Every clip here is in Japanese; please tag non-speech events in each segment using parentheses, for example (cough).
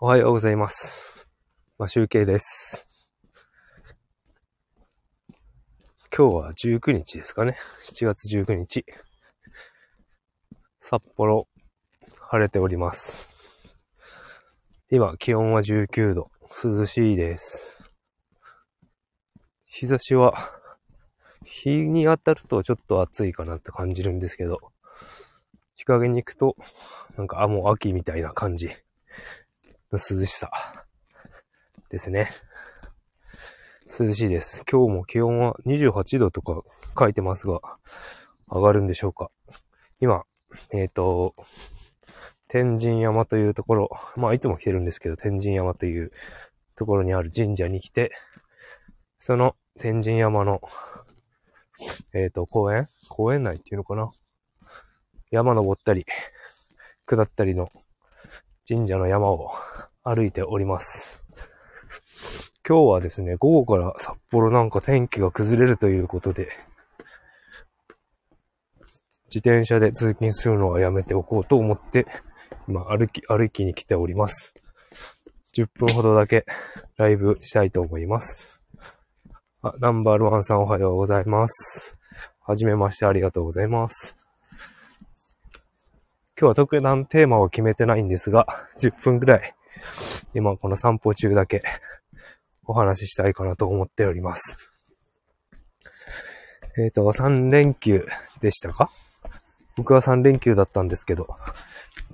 おはようございます。まあ、集計です。今日は19日ですかね。7月19日。札幌、晴れております。今、気温は19度。涼しいです。日差しは、日に当たるとちょっと暑いかなって感じるんですけど、日陰に行くと、なんか、あ、もう秋みたいな感じの涼しさですね。涼しいです。今日も気温は28度とか書いてますが、上がるんでしょうか。今、えっ、と、天神山というところ、まあいつも来てるんですけど、天神山というところにある神社に来て、その天神山の、えっ、と、公園？公園内っていうのかな？山登ったり、下ったりの神社の山を歩いております。今日はですね、午後から札幌なんか天気が崩れるということで、自転車で通勤するのはやめておこうと思って、今歩き、歩きに来ております。10分ほどだけライブしたいと思います。あ、ナンバーワンさんおはようございます。はじめましてありがとうございます。今日は特段テーマを決めてないんですが、10分くらい、今この散歩中だけお話ししたいかなと思っております。えっ、と、3連休でしたか？僕は3連休だったんですけど、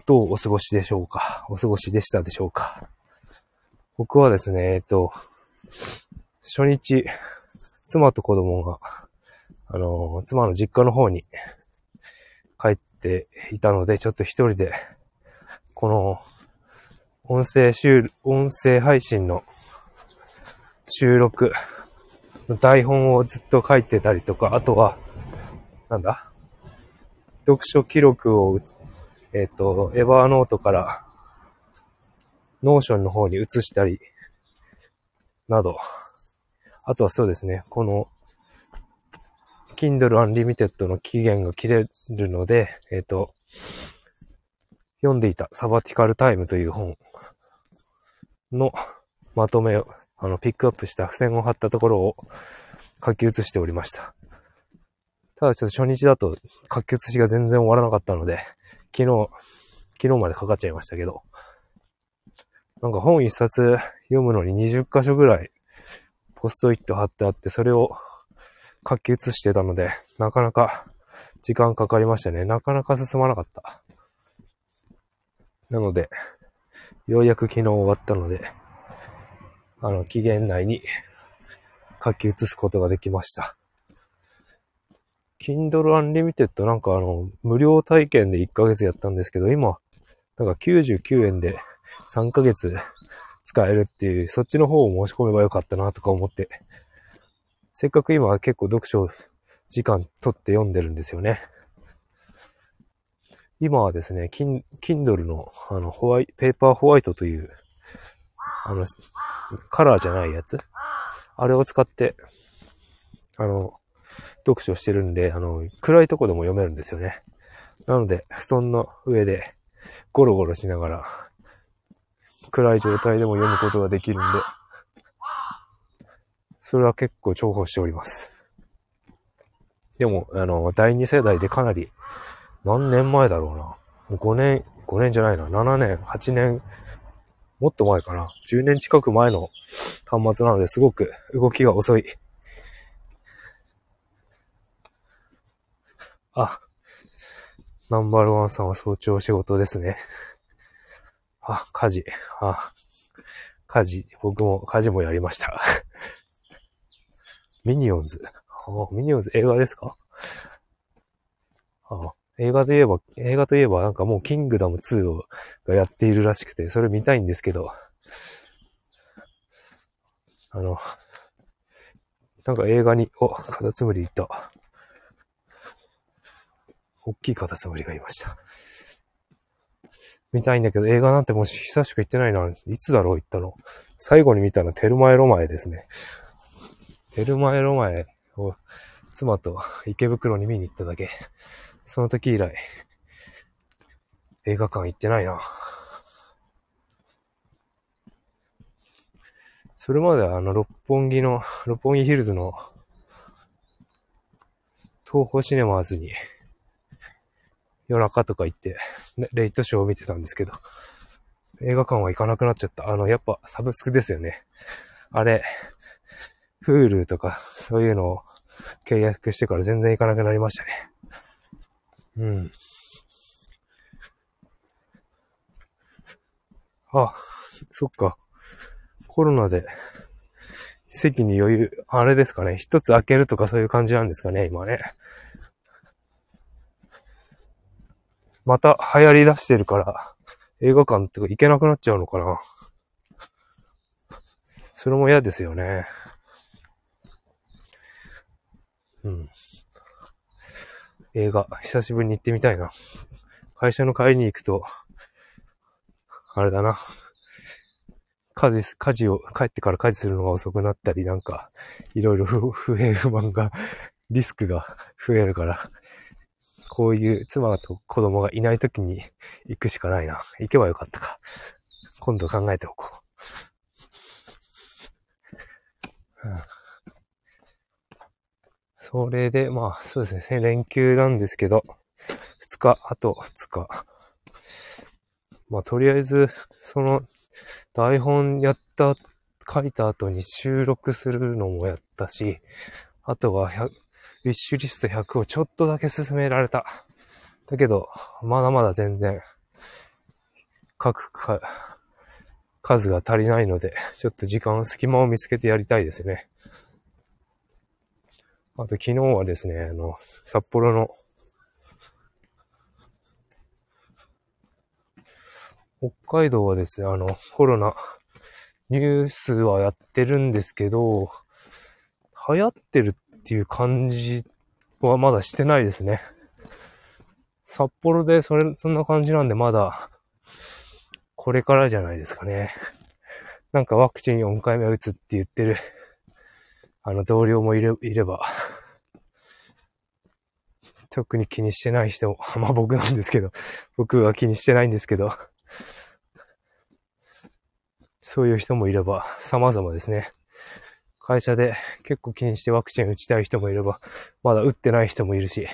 どうお過ごしでしょうか？お過ごしでしたでしょうか？僕はですね、えっ、と、初日、妻と子供が、あの、妻の実家の方に帰っていたので、ちょっと一人で、この、音声収、音声配信の収録の台本をずっと書いてたりとか、あとは、なんだ？読書記録を、えっ、と、 Evernote から、 Notion の方に移したり、など、あとはそうですね、この、Kindle Unlimited の期限が切れるので、えっ、と、読んでいたサバティカルタイムという本のまとめを、あの、ピックアップした付箋を貼ったところを書き写しておりました。ただちょっと初日だと書き写しが全然終わらなかったので、昨日、昨日までかかっちゃいましたけど、なんか本一冊読むのに20箇所ぐらいポストイット貼ってあって、それを書き写してたので、なかなか時間かかりましたね。なかなか進まなかった。なので、ようやく昨日終わったので、あの、期限内に書き写すことができました。Kindle Unlimited なんかあの、無料体験で1ヶ月やったんですけど、今、なんか99円で3ヶ月使えるっていう、そっちの方を申し込めばよかったなとか思って、せっかく今は結構読書時間取って読んでるんですよね。今はですね、キン Kindle のあの、ホワイペーパーホワイトという、あの、カラーじゃないやつあれを使って、あの、読書してるんで、あの、暗いとこでも読めるんですよね。なので、布団の上でゴロゴロしながら、暗い状態でも読むことができるんで、それは結構重宝しております。でも、あの、第二世代でかなり、何年前だろうな。5年、5年じゃないな。7年、8年、もっと前かな。10年近く前の端末なのですごく動きが遅い。あ、ナンバーワンさんは早朝仕事ですね。あ、家事。あ、家事。僕も家事もやりました。ミニオンズ。あミニオンズ映画ですか？あ映画といえば、映画といえばなんかもうキングダム2をがやっているらしくて、それ見たいんですけど、あの、なんか映画に、お、カタツムリいた。大きいカタツムリがいました。見たいんだけど、映画なんてもう久しく行ってないな。いつだろう行ったの。最後に見たのテルマエロマエですね。テルマエロマエを妻と池袋に見に行っただけ。その時以来、映画館行ってないな。それまではあの、六本木の、六本木ヒルズの、東宝シネマーズに、夜中とか行って、ね、レイトショーを見てたんですけど、映画館は行かなくなっちゃった。あの、やっぱサブスクですよね。あれ、フールとか、そういうのを契約してから全然行かなくなりましたね。うん。あ、そっか。コロナで、席に余裕、あれですかね。一つ開けるとかそういう感じなんですかね、今ね。また流行り出してるから、映画館とか行けなくなっちゃうのかな。それも嫌ですよね。うん。映画、久しぶりに行ってみたいな。会社の帰りに行くと、あれだな。家事、家事を、帰ってから家事するのが遅くなったり、なんか、いろいろ不平不満が、リスクが増えるから、こういう妻と子供がいない時に行くしかないな。行けばよかったか。今度考えておこう。うん、それで、まあ、そうですね、連休なんですけど、2日、あと2日。まあ、とりあえず、その、台本やった、書いた後に収録するのもやったし、あとはウィッシュリスト100をちょっとだけ進められた。だけど、まだまだ全然、書くか、数が足りないので、ちょっと時間、隙間を見つけてやりたいですね。あと昨日はですね、あの、札幌の、北海道はですね、あの、コロナ、ニュースはやってるんですけど、流行ってるっていう感じはまだしてないですね。札幌でそれ、そんな感じなんでまだ、これからじゃないですかね。なんかワクチン4回目打つって言ってる、あの同僚もいれば、特に気にしてない人も、(laughs) まあ僕なんですけど、(laughs) 僕は気にしてないんですけど、(laughs) そういう人もいれば、様々ですね。会社で結構気にしてワクチン打ちたい人もいれば、まだ打ってない人もいるし。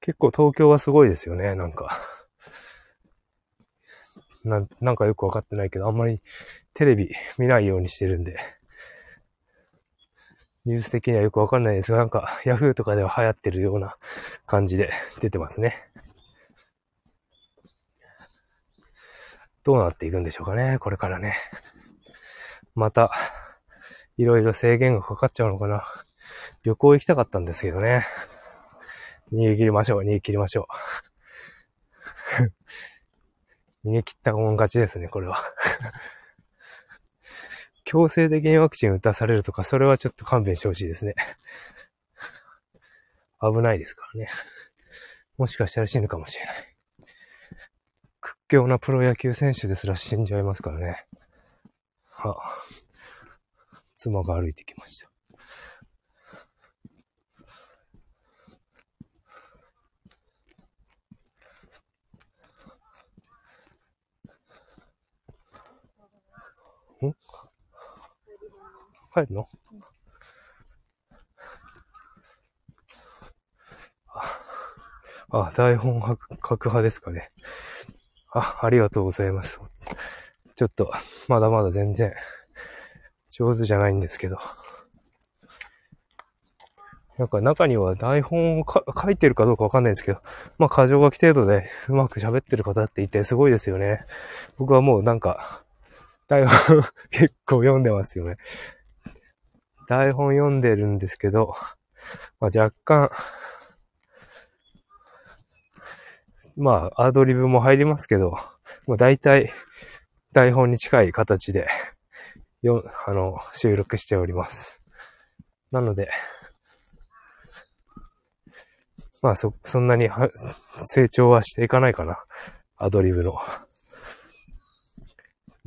結構東京はすごいですよね、なんか。ななんかよくわかってないけど、あんまりテレビ見ないようにしてるんで。ニュース的にはよくわかんないですが、なんか Yahoo とかでは流行ってるような感じで出てますね。どうなっていくんでしょうかね、これからね。また、いろいろ制限がかかっちゃうのかな。旅行行きたかったんですけどね。逃げ切りましょう、逃げ切りましょう。(laughs) 逃げ切ったもん勝ちですね、これは。強制的にワクチン打たされるとか、それはちょっと勘弁してほしいですね。(laughs) 危ないですからね。もしかしたら死ぬかもしれない。屈強なプロ野球選手ですら死んじゃいますからね。は妻が歩いてきました。帰るの？あ、台本書く派ですかね。あ、ありがとうございます。ちょっと、まだまだ全然、上手じゃないんですけど。なんか中には台本を書いてるかどうかわかんないですけど、まあ、過剰書き程度でうまく喋ってる方っていてすごいですよね。僕はもうなんか、台本 (laughs) 結構読んでますよね。台本読んでるんですけど、(laughs) まあ、若干、まあ、アドリブも入りますけど、もう大体、台本に近い形で、よ、あの、収録しております。なので、まあ、そ、そんなに成長はしていかないかな。アドリブの。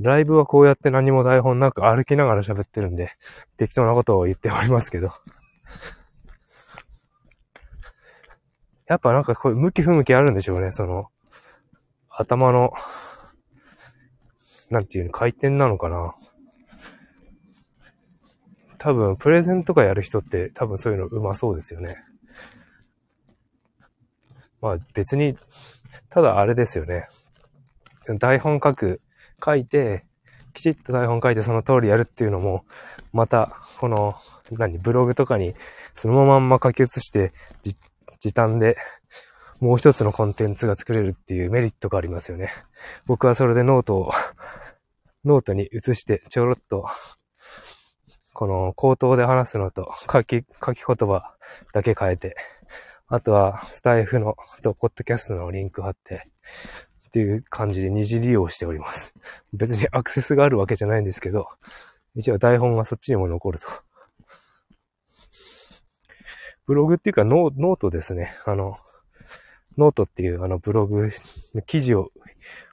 ライブはこうやって何も台本なく歩きながら喋ってるんで、適当なことを言っておりますけど。やっぱなんかこう向き不向きあるんでしょうね、その、頭の、なんていうの、回転なのかな。多分、プレゼンとかやる人って多分そういうの上手そうですよね。まあ別に、ただあれですよね。台本書く、書いて、きちっと台本書いてその通りやるっていうのも、また、この、何、ブログとかにそのまんま書き写して、時短でもう一つのコンテンツが作れるっていうメリットがありますよね。僕はそれでノートをノートに移してちょろっと、この口頭で話すのと書き、書き言葉だけ変えて、あとはスタエフのとポッドキャストのリンク貼って、っていう感じで二次利用しております。(laughs) 別にアクセスがあるわけじゃないんですけど、一応台本がそっちにも残ると。ブログっていうかノートですね。あの、ノートっていうあのブログ、記事を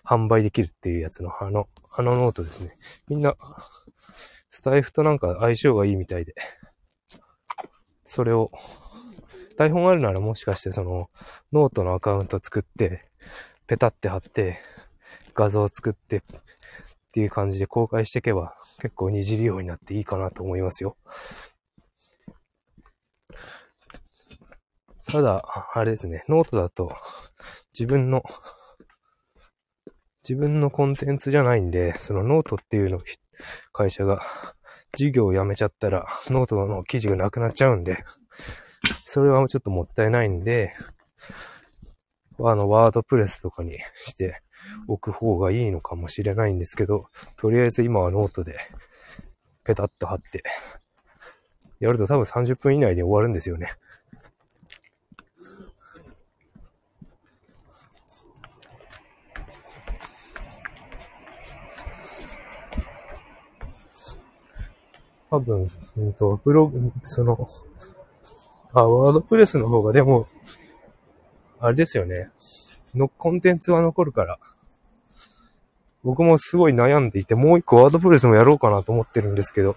販売できるっていうやつのあの、あのノートですね。みんな、スタエフとなんか相性がいいみたいで、それを、台本あるならもしかしてその、ノートのアカウント作って、ペタって貼って、画像を作ってっていう感じで公開していけば結構二次利用になっていいかなと思いますよ。ただ、あれですね、ノートだと自分の、自分のコンテンツじゃないんで、そのノートっていうの会社が事業を辞めちゃったらノートの記事がなくなっちゃうんで、それはちょっともったいないんで、あの、 WordPress とかにしておく方がいいのかもしれないんですけど、とりあえず今はノートでペタッと貼って、やると多分30分以内で終わるんですよね。多分、うんと、ブログ、その、あ、ワードプレスの方がでも、あれですよね。の、コンテンツは残るから。僕もすごい悩んでいて、もう一個ワードプレスもやろうかなと思ってるんですけど、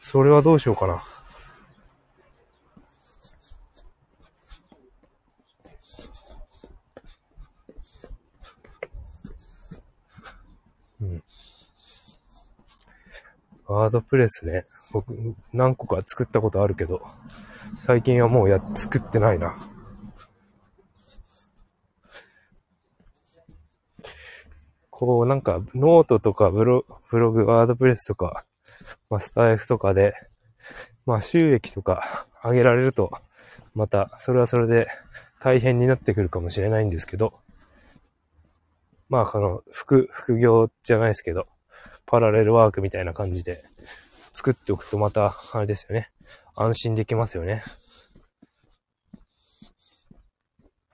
それはどうしようかな。うん WordPress ね。僕、何個か作ったことあるけど、最近はもうや、作ってないな。こう、なんか、ノートとかブロブログ、 WordPress とか、まあ、スタエフとかで、まあ、収益とか上げられると、また、それはそれで大変になってくるかもしれないんですけど、まあ、この、副、副業じゃないですけど、パラレルワークみたいな感じで作っておくとまた、あれですよね。安心できますよね。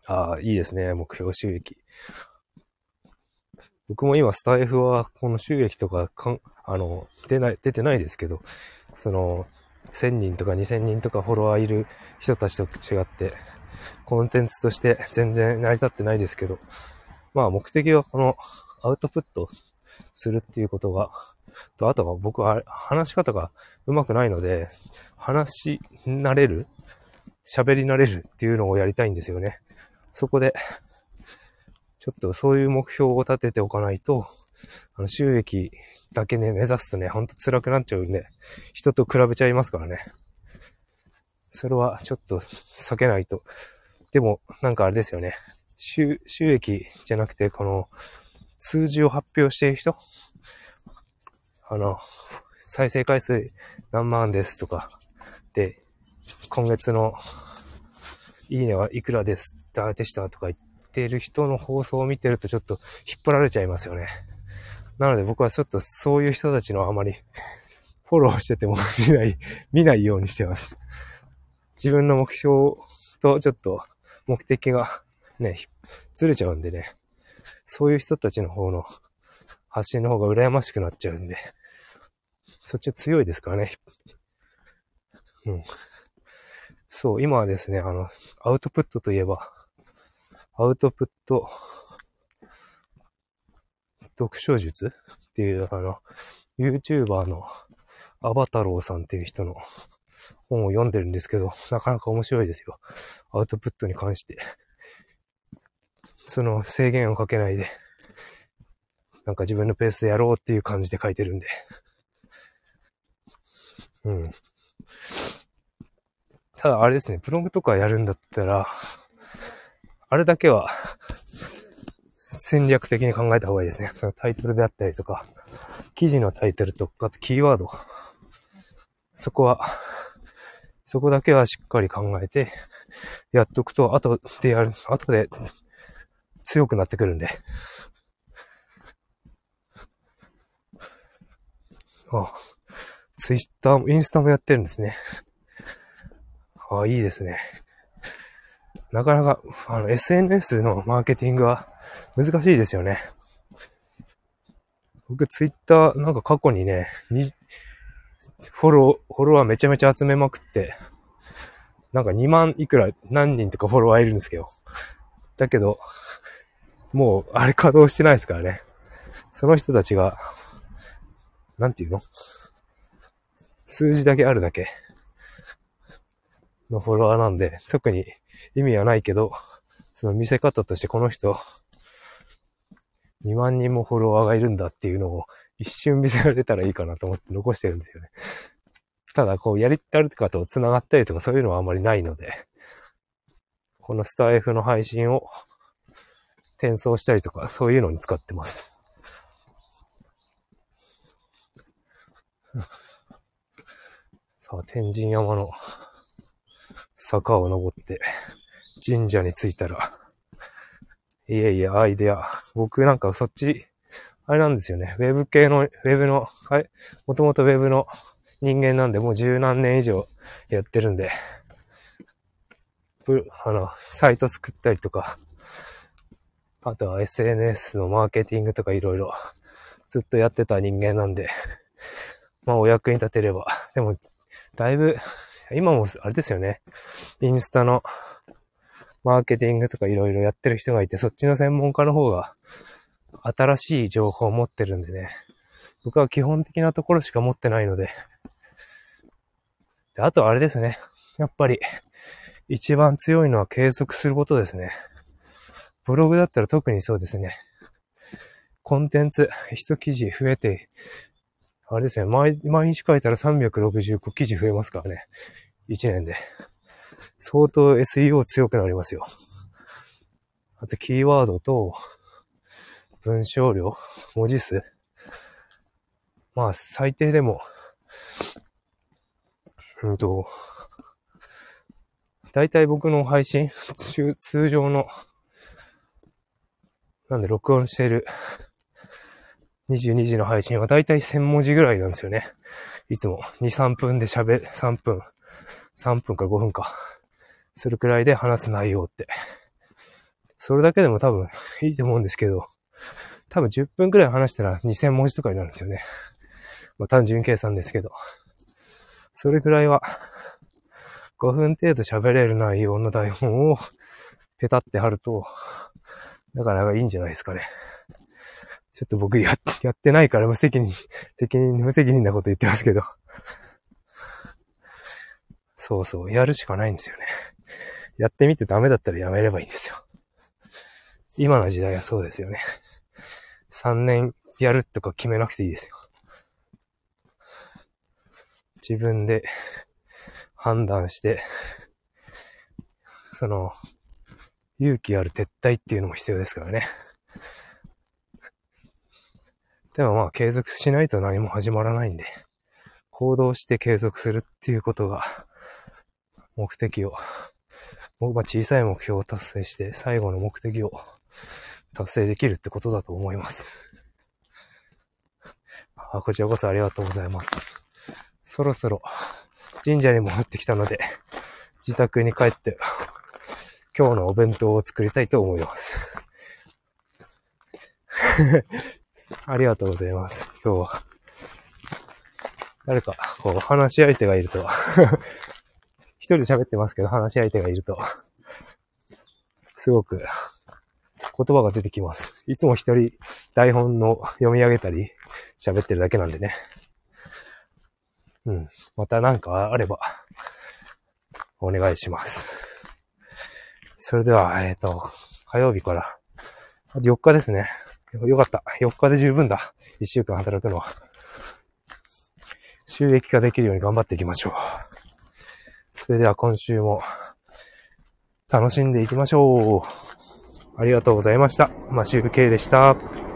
ああ、いいですね。目標収益。僕も今スタイフはこの収益とかかん、あの、出ない、出てないですけど、その、1000人とか2000人とかフォロワーいる人たちと違って、コンテンツとして全然成り立ってないですけど、まあ目的はこのアウトプットするっていうことが、と、あとは僕は話し方が上手くないので、話し慣れる喋り慣れるっていうのをやりたいんですよね。そこで、ちょっとそういう目標を立てておかないと、あの収益だけね、目指すとね、ほんと辛くなっちゃうんで、人と比べちゃいますからね。それはちょっと避けないと。でも、なんかあれですよね。収収益じゃなくて、この、数字を発表している人？あの、再生回数何万ですとか、で、今月のいいねはいくらです？でしたとか言ってている人の放送を見てるとちょっと引っ張られちゃいますよね。なので僕はちょっとそういう人たちのあまりフォローしてても見ない、見ないようにしてます。自分の目標とちょっと目的がね、ずれちゃうんでね。そういう人たちの方の発信の方が羨ましくなっちゃうんで、そっち強いですからね。うん。そう、今はですね、あの、アウトプットといえば、アウトプット読書術？っていう、あの、YouTuber のアバタローさんっていう人の本を読んでるんですけど、なかなか面白いですよ。アウトプットに関して。その制限をかけないで、なんか自分のペースでやろうっていう感じで書いてるんで。うん。ただあれですね、ブログとかやるんだったら、あれだけは、戦略的に考えた方がいいですね。そのタイトルであったりとか、記事のタイトルとか、キーワード。そこは、そこだけはしっかり考えて、やっとくと、後でやる、後で強くなってくるんで。あ、ツイッターも、インスタもやってるんですね。あ、いいですね。なかなか、あの、SNS のマーケティングは難しいですよね。僕、ツイッター、なんか過去にね、に、フォロー、フォロワーめちゃめちゃ集めまくって、なんか2万いくら何人とかフォロワーいるんですけど。だけど、もう、あれ稼働してないですからね。その人たちが、なんていうの？数字だけあるだけのフォロワーなんで、特に意味はないけど、その見せ方としてこの人、2万人もフォロワーがいるんだっていうのを一瞬見せられたらいいかなと思って残してるんですよね。ただ、こう、やりたるかと繋がったりとかそういうのはあんまりないので、このスタイフの配信を転送したりとか、そういうのに使ってます。さあ、天神山の坂を登って、神社に着いたら、いえいえ、アイデア。僕なんかそっち、あれなんですよね。ウェブ系の、ウェブの、はい、もともとウェブの人間なんで、もう十何年以上やってるんで、あの、サイト作ったりとか、あとは SNS のマーケティングとかいろいろずっとやってた人間なんで、まあお役に立てれば。でも、だいぶ、今もあれですよね。インスタのマーケティングとかいろいろやってる人がいて、そっちの専門家の方が新しい情報を持ってるんでね。僕は基本的なところしか持ってないので。であとあれですね。やっぱり、一番強いのは継続することですね。ブログだったら特にそうですね。コンテンツ、一記事増えて、あれですね、毎毎日書いたら365記事増えますからね。1年で。相当 SEO 強くなりますよ。あと、キーワードと、文章量、文字数。まあ、最低でも、うんと、大体僕の配信、通常のなんで録音してる22時の配信はだいたい1000文字ぐらいなんですよね。いつも2、3分で喋、3分、3分か5分か。するくらいで話す内容って。それだけでも多分いいと思うんですけど、多分10分くらい話したら2000文字とかになるんですよね。まあ単純計算ですけど。それくらいは、5分程度喋れる内容の台本をペタって貼ると、なかなかいいんじゃないですかね。ちょっと僕や、(laughs) やってないから無責任、(laughs) 責任、無責任なこと言ってますけど。そうそう、やるしかないんですよね。やってみてダメだったらやめればいいんですよ。今の時代はそうですよね。3年やるとか決めなくていいですよ。自分で判断して、その、勇気ある撤退っていうのも必要ですからね。でもまあ継続しないと何も始まらないんで、行動して継続するっていうことが目的を、僕は小さい目標を達成して最後の目的を達成できるってことだと思います。あこちらこそありがとうございます。そろそろ神社に戻ってきたので、自宅に帰って今日のお弁当を作りたいと思います。ありがとうございます。今日は。誰か、こう、話し相手がいると (laughs) 一人で喋ってますけど、話し相手がいると、すごく、言葉が出てきます。いつも一人台本の読み上げたり、喋ってるだけなんでね。うん。また何かあれば、お願いします。それでは、えっ、ー、と、火曜日から4日ですね。よかった。4日で十分だ。1週間働くのは。収益化できるように頑張っていきましょう。それでは今週も楽しんでいきましょう。ありがとうございました。マシュール K でした。